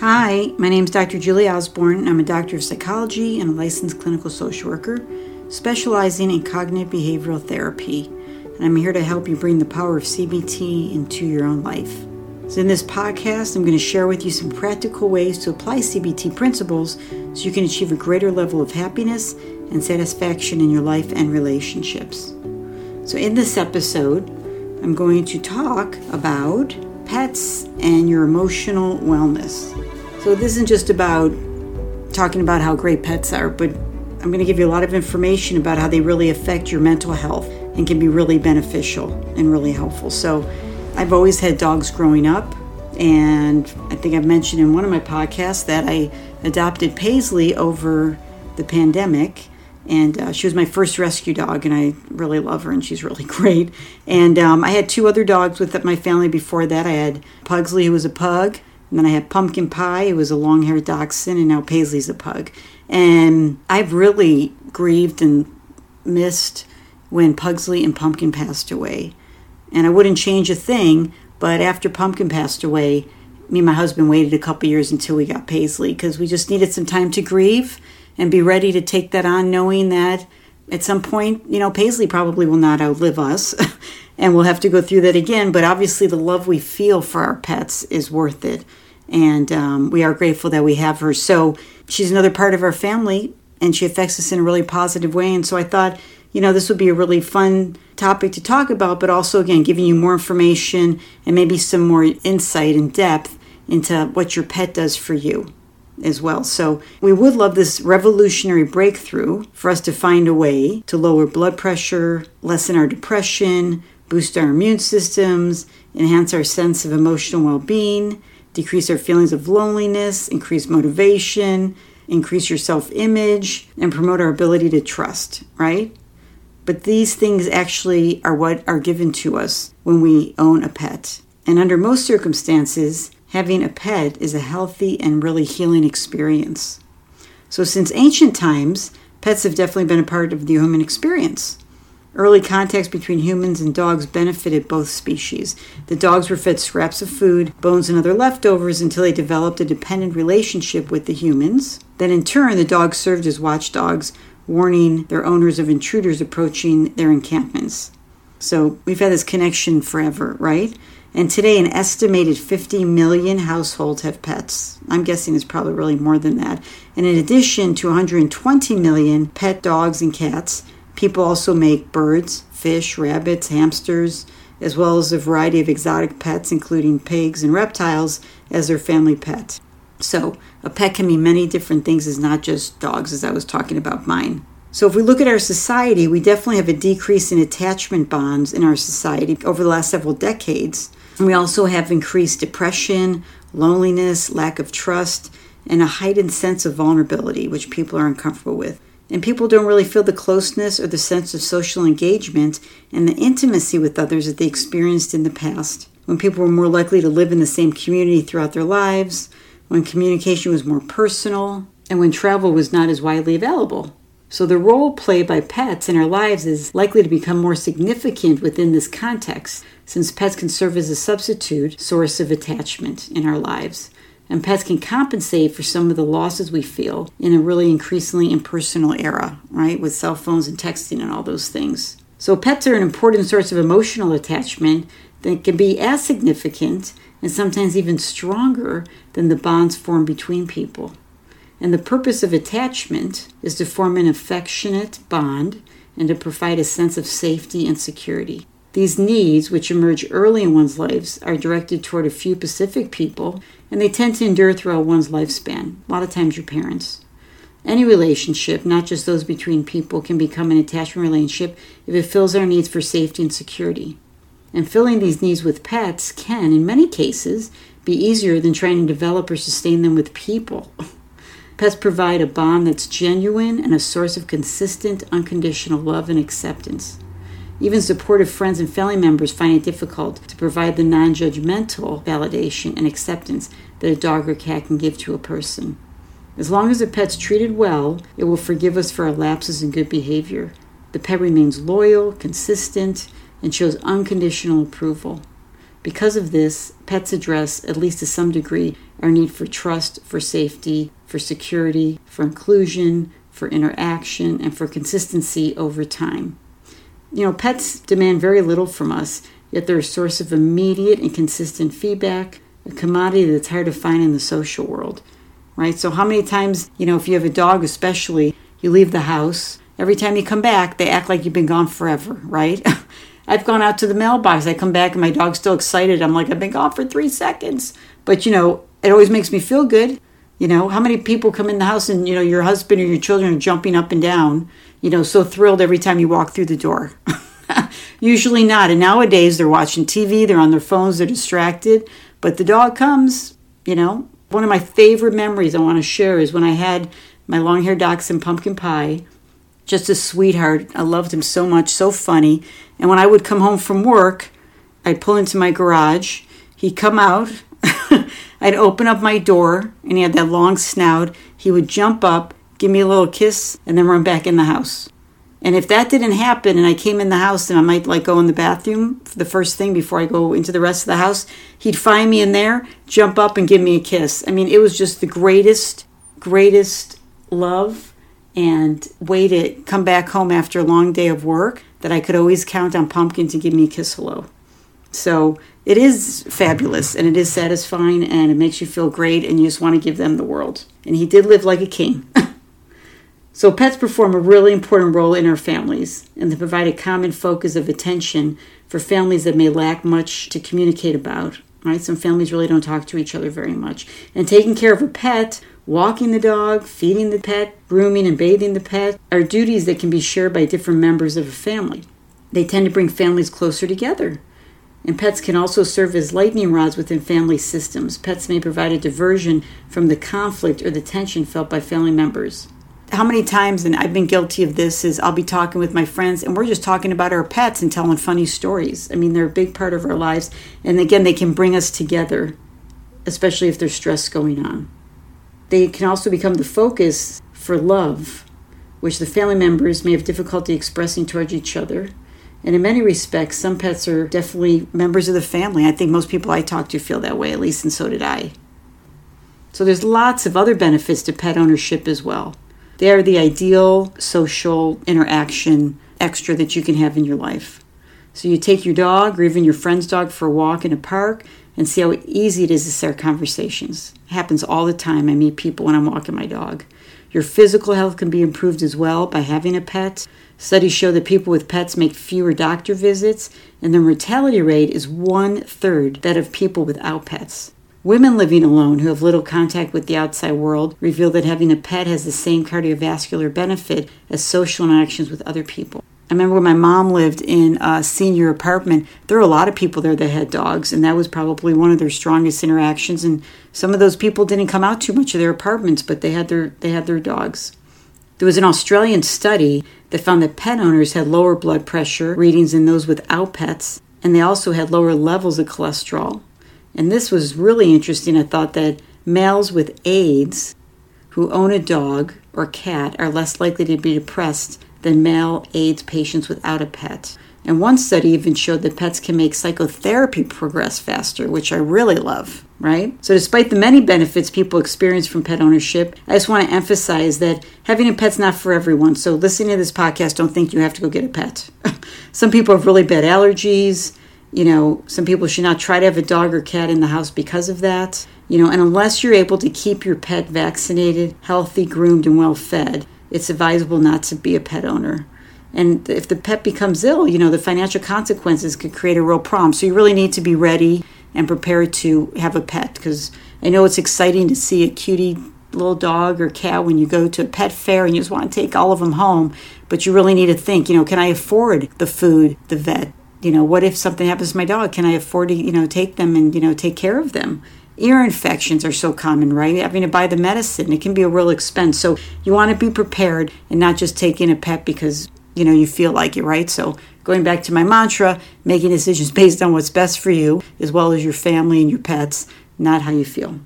Hi, my name is Dr. Julie Osborn. I'm a doctor of psychology and a licensed clinical social worker specializing in cognitive behavioral therapy. And I'm here to help you bring the power of CBT into your own life. So, in this podcast, I'm going to share with you some practical ways to apply CBT principles so you can achieve a greater level of happiness and satisfaction in your life and relationships. So, in this episode, I'm going to talk about pets and your emotional wellness. So, this isn't just about talking about how great pets are, but I'm going to give you a lot of information about how they really affect your mental health and can be really beneficial and really helpful. So, I've always had dogs growing up, and I think I've mentioned in one of my podcasts that I adopted Paisley over the pandemic and uh, she was my first rescue dog and i really love her and she's really great and um, i had two other dogs with my family before that i had pugsley who was a pug and then i had pumpkin pie. Who was a long-haired dachshund and now paisley's a pug. And i've really grieved and missed when pugsley and pumpkin passed away. And i wouldn't change a thing but after pumpkin passed away me and my husband waited a couple years until we got paisley because we just needed some time to grieve and be ready to take that on, knowing that at some point, you know, Paisley probably will not outlive us and we'll have to go through that again. But obviously, the love we feel for our pets is worth it. And um, we are grateful that we have her. So she's another part of our family and she affects us in a really positive way. And so I thought, you know, this would be a really fun topic to talk about, but also, again, giving you more information and maybe some more insight and depth into what your pet does for you as well. So we would love this revolutionary breakthrough for us to find a way to lower blood pressure, lessen our depression, boost our immune systems, enhance our sense of emotional well being, decrease our feelings of loneliness, increase motivation, increase your self image, and promote our ability to trust, right? But these things actually are what are given to us when we own a pet. And under most circumstances, having a pet is a healthy and really healing experience. So, since ancient times, pets have definitely been a part of the human experience. Early contacts between humans and dogs benefited both species. The dogs were fed scraps of food, bones, and other leftovers until they developed a dependent relationship with the humans. Then, in turn, the dogs served as watchdogs, warning their owners of intruders approaching their encampments. So, we've had this connection forever, right? And today, an estimated 50 million households have pets. I'm guessing it's probably really more than that. And in addition to 120 million pet dogs and cats, people also make birds, fish, rabbits, hamsters, as well as a variety of exotic pets, including pigs and reptiles, as their family pet. So, a pet can mean many different things, it's not just dogs, as I was talking about mine. So, if we look at our society, we definitely have a decrease in attachment bonds in our society over the last several decades. We also have increased depression, loneliness, lack of trust, and a heightened sense of vulnerability, which people are uncomfortable with. And people don't really feel the closeness or the sense of social engagement and the intimacy with others that they experienced in the past, when people were more likely to live in the same community throughout their lives, when communication was more personal, and when travel was not as widely available. So, the role played by pets in our lives is likely to become more significant within this context, since pets can serve as a substitute source of attachment in our lives. And pets can compensate for some of the losses we feel in a really increasingly impersonal era, right, with cell phones and texting and all those things. So, pets are an important source of emotional attachment that can be as significant and sometimes even stronger than the bonds formed between people. And the purpose of attachment is to form an affectionate bond and to provide a sense of safety and security. These needs, which emerge early in one's lives, are directed toward a few specific people, and they tend to endure throughout one's lifespan, a lot of times your parents. Any relationship, not just those between people, can become an attachment relationship if it fills our needs for safety and security. And filling these needs with pets can, in many cases, be easier than trying to develop or sustain them with people. Pets provide a bond that's genuine and a source of consistent, unconditional love and acceptance. Even supportive friends and family members find it difficult to provide the non judgmental validation and acceptance that a dog or cat can give to a person. As long as the pet's treated well, it will forgive us for our lapses in good behavior. The pet remains loyal, consistent, and shows unconditional approval. Because of this, pets address, at least to some degree, our need for trust, for safety, for security, for inclusion, for interaction, and for consistency over time. You know, pets demand very little from us, yet they're a source of immediate and consistent feedback, a commodity that's hard to find in the social world, right? So, how many times, you know, if you have a dog, especially, you leave the house, every time you come back, they act like you've been gone forever, right? I've gone out to the mailbox, I come back and my dog's still excited. I'm like, I've been gone for three seconds. But, you know, it always makes me feel good. You know, how many people come in the house and, you know, your husband or your children are jumping up and down, you know, so thrilled every time you walk through the door? Usually not. And nowadays they're watching TV, they're on their phones, they're distracted. But the dog comes, you know. One of my favorite memories I want to share is when I had my long haired dachshund Pumpkin Pie. Just a sweetheart. I loved him so much, so funny. And when I would come home from work, I'd pull into my garage. He'd come out. I'd open up my door, and he had that long snout. He would jump up, give me a little kiss, and then run back in the house. And if that didn't happen and I came in the house and I might like go in the bathroom the first thing before I go into the rest of the house, he'd find me in there, jump up and give me a kiss. I mean, it was just the greatest, greatest love and way to come back home after a long day of work that I could always count on Pumpkin to give me a kiss hello. So it is fabulous and it is satisfying and it makes you feel great and you just want to give them the world. And he did live like a king. so pets perform a really important role in our families and they provide a common focus of attention for families that may lack much to communicate about. Right? Some families really don't talk to each other very much. And taking care of a pet Walking the dog, feeding the pet, grooming and bathing the pet are duties that can be shared by different members of a family. They tend to bring families closer together. And pets can also serve as lightning rods within family systems. Pets may provide a diversion from the conflict or the tension felt by family members. How many times, and I've been guilty of this, is I'll be talking with my friends and we're just talking about our pets and telling funny stories. I mean, they're a big part of our lives. And again, they can bring us together, especially if there's stress going on. They can also become the focus for love, which the family members may have difficulty expressing towards each other. And in many respects, some pets are definitely members of the family. I think most people I talk to feel that way, at least, and so did I. So there's lots of other benefits to pet ownership as well. They are the ideal social interaction extra that you can have in your life. So you take your dog or even your friend's dog for a walk in a park and see how easy it is to start conversations. It happens all the time. I meet people when I'm walking my dog. Your physical health can be improved as well by having a pet. Studies show that people with pets make fewer doctor visits, and their mortality rate is one third that of people without pets. Women living alone who have little contact with the outside world reveal that having a pet has the same cardiovascular benefit as social interactions with other people. I remember when my mom lived in a senior apartment, there were a lot of people there that had dogs, and that was probably one of their strongest interactions. And some of those people didn't come out too much of their apartments, but they had their they had their dogs. There was an Australian study that found that pet owners had lower blood pressure readings than those without pets, and they also had lower levels of cholesterol. And this was really interesting. I thought that males with AIDS who own a dog or cat are less likely to be depressed than male AIDS patients without a pet. And one study even showed that pets can make psychotherapy progress faster, which I really love, right? So, despite the many benefits people experience from pet ownership, I just want to emphasize that having a pet's not for everyone. So, listening to this podcast, don't think you have to go get a pet. some people have really bad allergies. You know, some people should not try to have a dog or cat in the house because of that. You know, and unless you're able to keep your pet vaccinated, healthy, groomed, and well fed, it's advisable not to be a pet owner. And if the pet becomes ill, you know, the financial consequences could create a real problem. So you really need to be ready and prepared to have a pet because I know it's exciting to see a cutie little dog or cat when you go to a pet fair and you just want to take all of them home. But you really need to think, you know, can I afford the food, the vet? You know, what if something happens to my dog? Can I afford to, you know, take them and, you know, take care of them? ear infections are so common, right? Having to buy the medicine, it can be a real expense. So you want to be prepared and not just take in a pet because, you know, you feel like it, right? So going back to my mantra, making decisions based on what's best for you, as well as your family and your pets, not how you feel.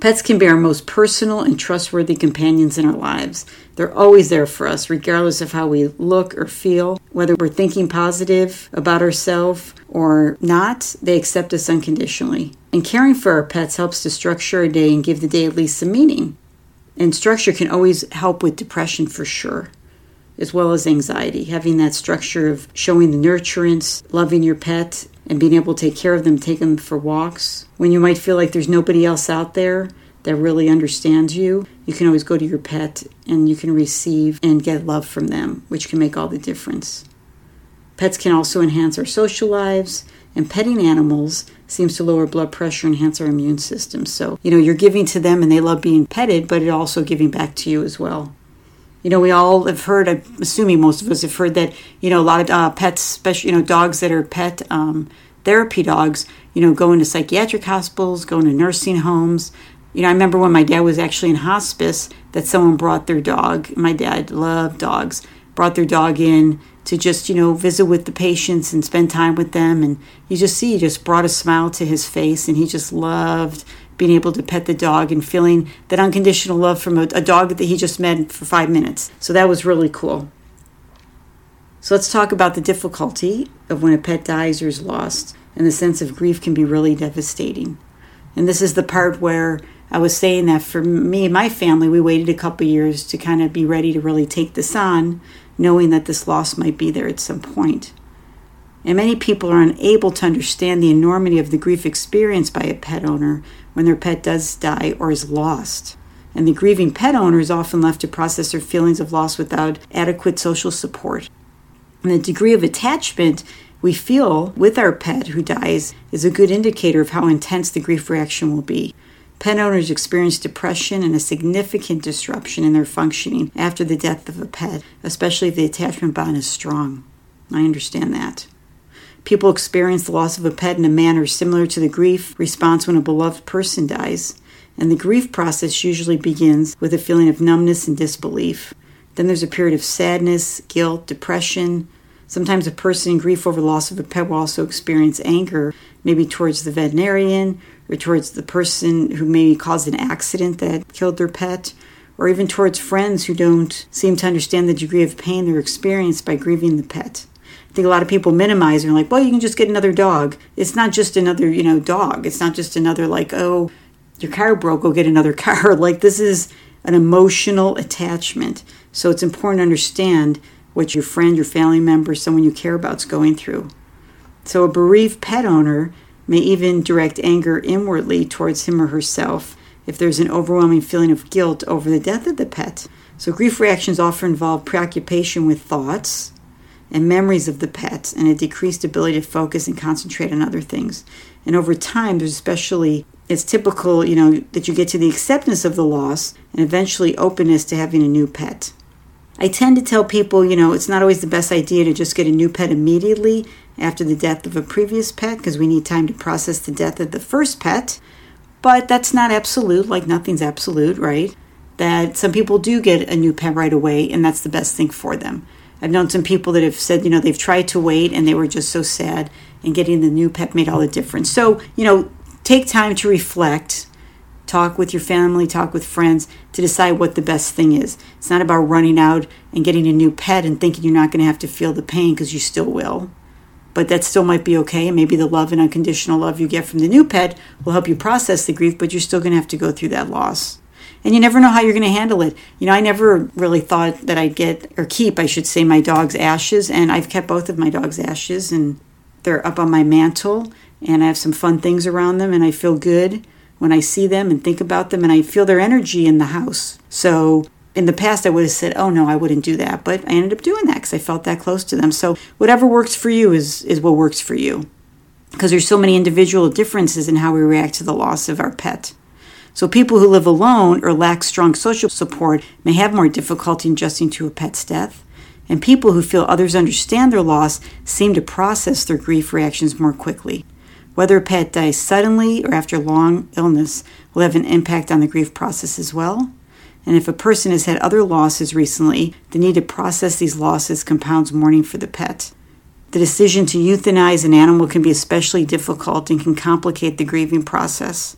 Pets can be our most personal and trustworthy companions in our lives. They're always there for us, regardless of how we look or feel. Whether we're thinking positive about ourselves or not, they accept us unconditionally. And caring for our pets helps to structure our day and give the day at least some meaning. And structure can always help with depression for sure, as well as anxiety. Having that structure of showing the nurturance, loving your pet, and being able to take care of them, take them for walks. When you might feel like there's nobody else out there that really understands you, you can always go to your pet and you can receive and get love from them, which can make all the difference. Pets can also enhance our social lives, and petting animals seems to lower blood pressure, enhance our immune system. So, you know, you're giving to them and they love being petted, but it also giving back to you as well. You know, we all have heard, I'm assuming most of us have heard that, you know, a lot of uh, pets, especially, you know, dogs that are pet um, therapy dogs, you know, go into psychiatric hospitals, go into nursing homes. You know, I remember when my dad was actually in hospice that someone brought their dog. My dad loved dogs, brought their dog in to just, you know, visit with the patients and spend time with them. And you just see, he just brought a smile to his face and he just loved being able to pet the dog and feeling that unconditional love from a, a dog that he just met for five minutes. So that was really cool. So let's talk about the difficulty of when a pet dies or is lost. And the sense of grief can be really devastating. And this is the part where I was saying that for me and my family, we waited a couple years to kind of be ready to really take this on, knowing that this loss might be there at some point. And many people are unable to understand the enormity of the grief experienced by a pet owner when their pet does die or is lost. And the grieving pet owner is often left to process their feelings of loss without adequate social support. And the degree of attachment we feel with our pet who dies is a good indicator of how intense the grief reaction will be. Pet owners experience depression and a significant disruption in their functioning after the death of a pet, especially if the attachment bond is strong. I understand that. People experience the loss of a pet in a manner similar to the grief response when a beloved person dies, and the grief process usually begins with a feeling of numbness and disbelief. Then there's a period of sadness, guilt, depression, Sometimes a person in grief over the loss of a pet will also experience anger, maybe towards the veterinarian or towards the person who maybe caused an accident that killed their pet, or even towards friends who don't seem to understand the degree of pain they're experienced by grieving the pet. I think a lot of people minimize and like, well, you can just get another dog. It's not just another, you know, dog. It's not just another, like, oh, your car broke, go get another car. like, this is an emotional attachment. So it's important to understand what your friend, your family member, someone you care about is going through. So a bereaved pet owner may even direct anger inwardly towards him or herself if there's an overwhelming feeling of guilt over the death of the pet. So grief reactions often involve preoccupation with thoughts and memories of the pet and a decreased ability to focus and concentrate on other things. And over time, there's especially it's typical, you know, that you get to the acceptance of the loss and eventually openness to having a new pet. I tend to tell people, you know, it's not always the best idea to just get a new pet immediately after the death of a previous pet because we need time to process the death of the first pet. But that's not absolute, like nothing's absolute, right? That some people do get a new pet right away and that's the best thing for them. I've known some people that have said, you know, they've tried to wait and they were just so sad and getting the new pet made all the difference. So, you know, take time to reflect talk with your family, talk with friends to decide what the best thing is. It's not about running out and getting a new pet and thinking you're not going to have to feel the pain because you still will. But that still might be okay. And maybe the love and unconditional love you get from the new pet will help you process the grief, but you're still going to have to go through that loss. And you never know how you're going to handle it. You know, I never really thought that I'd get, or keep, I should say, my dog's ashes. And I've kept both of my dog's ashes, and they're up on my mantle. And I have some fun things around them, and I feel good when I see them and think about them and I feel their energy in the house. So in the past, I would have said, oh no, I wouldn't do that. But I ended up doing that because I felt that close to them. So whatever works for you is, is what works for you. Because there's so many individual differences in how we react to the loss of our pet. So people who live alone or lack strong social support may have more difficulty adjusting to a pet's death. And people who feel others understand their loss seem to process their grief reactions more quickly. Whether a pet dies suddenly or after long illness will have an impact on the grief process as well. And if a person has had other losses recently, the need to process these losses compounds mourning for the pet. The decision to euthanize an animal can be especially difficult and can complicate the grieving process.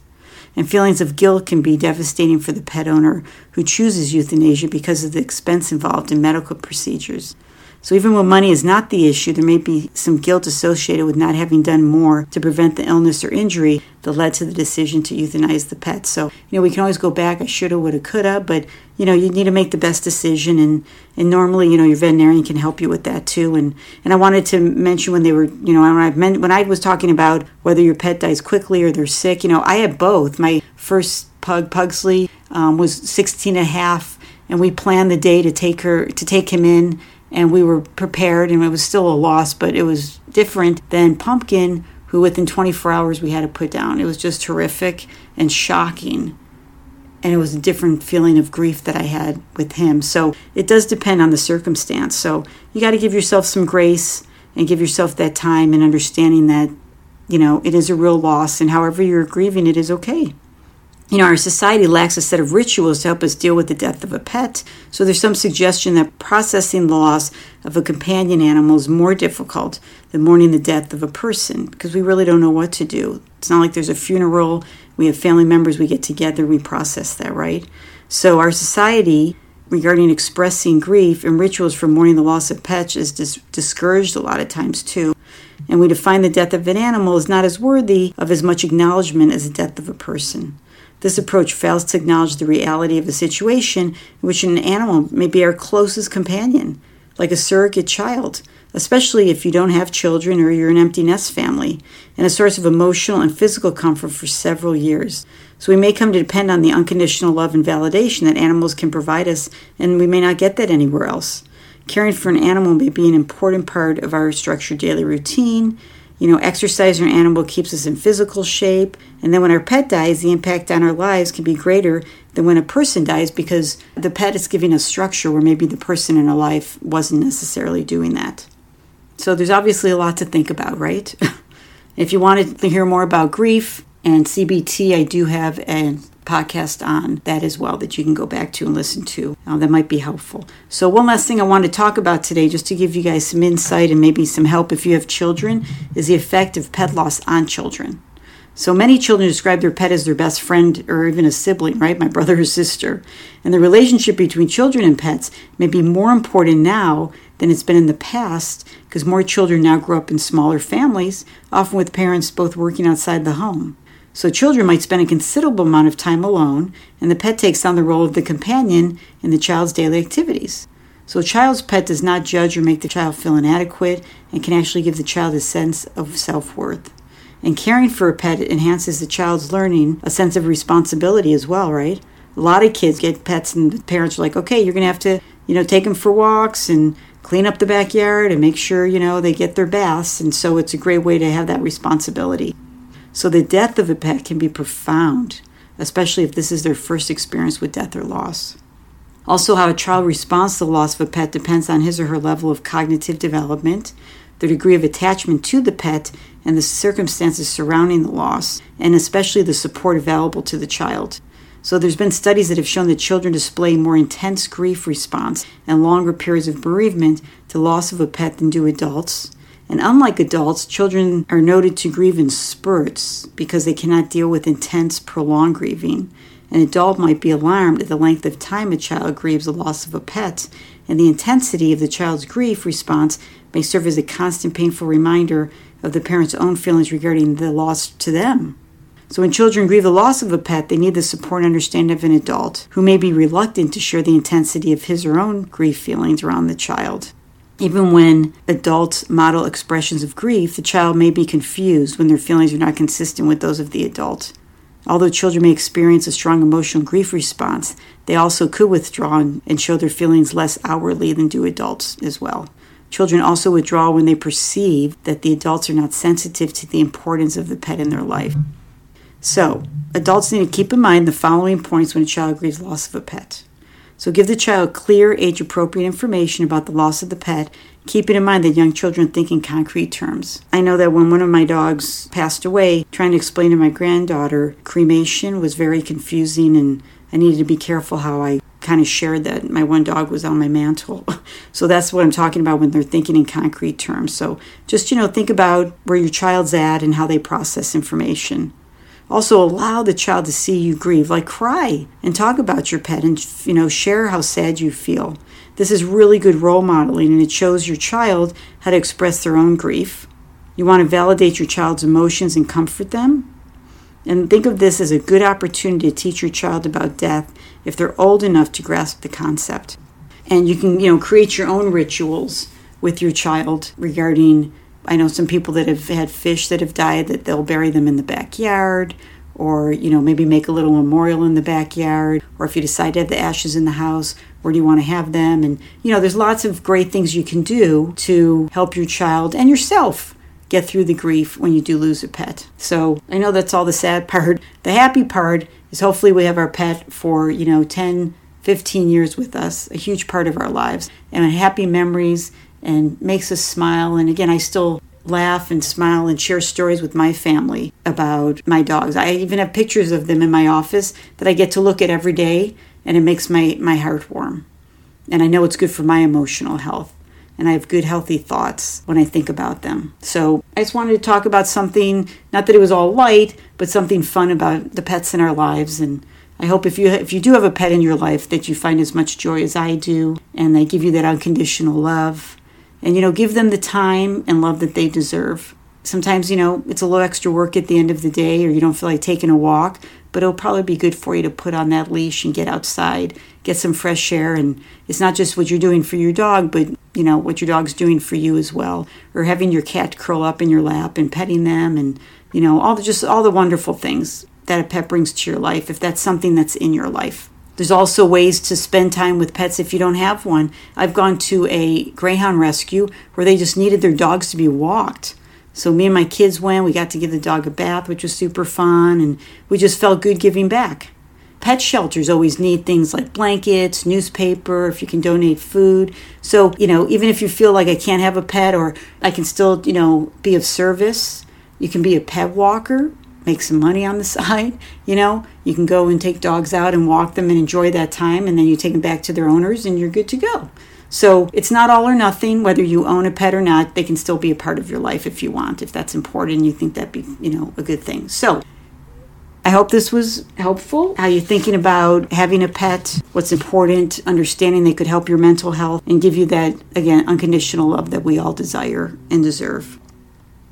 And feelings of guilt can be devastating for the pet owner who chooses euthanasia because of the expense involved in medical procedures. So, even when money is not the issue, there may be some guilt associated with not having done more to prevent the illness or injury that led to the decision to euthanize the pet. So, you know, we can always go back, I shoulda, woulda, coulda, but, you know, you need to make the best decision. And, and normally, you know, your veterinarian can help you with that too. And, and I wanted to mention when they were, you know, when I, meant, when I was talking about whether your pet dies quickly or they're sick, you know, I had both. My first pug, Pugsley, um, was 16 and a half and we planned the day to take her to take him in and we were prepared and it was still a loss but it was different than pumpkin who within 24 hours we had to put down. It was just horrific and shocking and it was a different feeling of grief that i had with him. So it does depend on the circumstance. So you got to give yourself some grace and give yourself that time and understanding that you know it is a real loss and however you're grieving it is okay you know, our society lacks a set of rituals to help us deal with the death of a pet, so there's some suggestion that processing loss of a companion animal is more difficult than mourning the death of a person because we really don't know what to do. It's not like there's a funeral, we have family members, we get together, we process that, right? So our society regarding expressing grief and rituals for mourning the loss of pets is dis- discouraged a lot of times too. And we define the death of an animal as not as worthy of as much acknowledgement as the death of a person. This approach fails to acknowledge the reality of a situation in which an animal may be our closest companion, like a surrogate child, especially if you don't have children or you're an empty nest family, and a source of emotional and physical comfort for several years. So we may come to depend on the unconditional love and validation that animals can provide us, and we may not get that anywhere else. Caring for an animal may be an important part of our structured daily routine you know, exercise an animal keeps us in physical shape. And then when our pet dies, the impact on our lives can be greater than when a person dies because the pet is giving us structure where maybe the person in our life wasn't necessarily doing that. So there's obviously a lot to think about, right? if you wanted to hear more about grief and CBT, I do have a podcast on that as well that you can go back to and listen to. Uh, that might be helpful. So, one last thing I want to talk about today, just to give you guys some insight and maybe some help if you have children, is the effect of pet loss on children. So many children describe their pet as their best friend or even a sibling, right? My brother or sister. And the relationship between children and pets may be more important now than it's been in the past because more children now grow up in smaller families, often with parents both working outside the home. So children might spend a considerable amount of time alone, and the pet takes on the role of the companion in the child's daily activities. So a child's pet does not judge or make the child feel inadequate and can actually give the child a sense of self worth. And caring for a pet enhances the child's learning a sense of responsibility as well, right? A lot of kids get pets and the parents are like, okay, you're going to have to, you know, take them for walks and clean up the backyard and make sure, you know, they get their baths. And so it's a great way to have that responsibility. So the death of a pet can be profound, especially if this is their first experience with death or loss. Also, how a child responds to the loss of a pet depends on his or her level of cognitive development, the degree of attachment to the pet, and the circumstances surrounding the loss, and especially the support available to the child. So, there's been studies that have shown that children display more intense grief response and longer periods of bereavement to loss of a pet than do adults. And unlike adults, children are noted to grieve in spurts because they cannot deal with intense, prolonged grieving. An adult might be alarmed at the length of time a child grieves the loss of a pet, and the intensity of the child's grief response may serve as a constant painful reminder of the parent's own feelings regarding the loss to them. So, when children grieve the loss of a pet, they need the support and understanding of an adult who may be reluctant to share the intensity of his or her own grief feelings around the child. Even when adults model expressions of grief, the child may be confused when their feelings are not consistent with those of the adult. Although children may experience a strong emotional grief response, they also could withdraw and show their feelings less outwardly than do adults as well. Children also withdraw when they perceive that the adults are not sensitive to the importance of the pet in their life. So, adults need to keep in mind the following points when a child grieves loss of a pet. So give the child clear, age appropriate information about the loss of the pet, keeping in mind that young children think in concrete terms. I know that when one of my dogs passed away, trying to explain to my granddaughter cremation was very confusing, and I needed to be careful how I kind of shared that my one dog was on my mantle. so that's what I'm talking about when they're thinking in concrete terms. So just, you know, think about where your child's at and how they process information. Also, allow the child to see you grieve, like cry and talk about your pet and, you know, share how sad you feel. This is really good role modeling and it shows your child how to express their own grief. You want to validate your child's emotions and comfort them. And think of this as a good opportunity to teach your child about death if they're old enough to grasp the concept. And you can, you know, create your own rituals with your child regarding I know some people that have had fish that have died that they'll bury them in the backyard or you know maybe make a little memorial in the backyard. Or if you decide to have the ashes in the house where do you want to have them? And you know there's lots of great things you can do to help your child and yourself get through the grief when you do lose a pet. So i know that's all the sad part. The happy part is hopefully we have our pet for you know 10 15 years with us a huge part of our lives. And happy memories and makes us smile and again i still laugh and smile and share stories with my family about my dogs. I even have pictures of them in my office that I get to look at every day and it makes my, my heart warm. And I know it's good for my emotional health. And I have good, healthy thoughts when I think about them. So I just wanted to talk about something, not that it was all light, but something fun about the pets in our lives. And I hope if you if you do have a pet in your life that you find as much joy as I do, and they give you that unconditional love and you know give them the time and love that they deserve. Sometimes you know it's a little extra work at the end of the day or you don't feel like taking a walk but it'll probably be good for you to put on that leash and get outside get some fresh air. And it's not just what you're doing for your dog but you know what your dog's doing for you as well. Or having your cat curl up in your lap and petting them and you know all the just all the wonderful things that a pet brings to your life if that's something that's in your life there's also ways to spend time with pets if you don't have one. I've gone to a greyhound rescue where they just needed their dogs to be walked. So me and my kids went, we got to give the dog a bath, which was super fun, and we just felt good giving back. Pet shelters always need things like blankets, newspaper, if you can donate food. So, you know, even if you feel like I can't have a pet or I can still, you know, be of service, you can be a pet walker make some money on the side. You know, you can go and take dogs out and walk them and enjoy that time, and then you take them back to their owners and you're good to go. So it's not all or nothing. Whether you own a pet or not, they can still be a part of your life if you want, if that's important you think that'd be, you know, a good thing. So I hope this was helpful. How you're thinking about having a pet, what's important, understanding they could help your mental health and give you that, again, unconditional love that we all desire and deserve.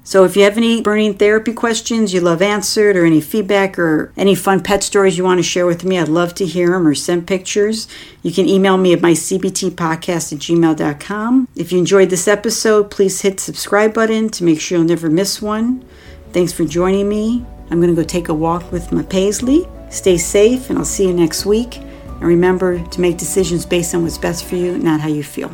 So if you have any burning therapy questions you love answered, or any feedback, or any fun pet stories you want to share with me, I'd love to hear them or send pictures. You can email me at my cbtpodcast at gmail.com. If you enjoyed this episode, please hit subscribe button to make sure you'll never miss one. Thanks for joining me. I'm going to go take a walk with my Paisley. Stay safe, and I'll see you next week. And remember to make decisions based on what's best for you, not how you feel.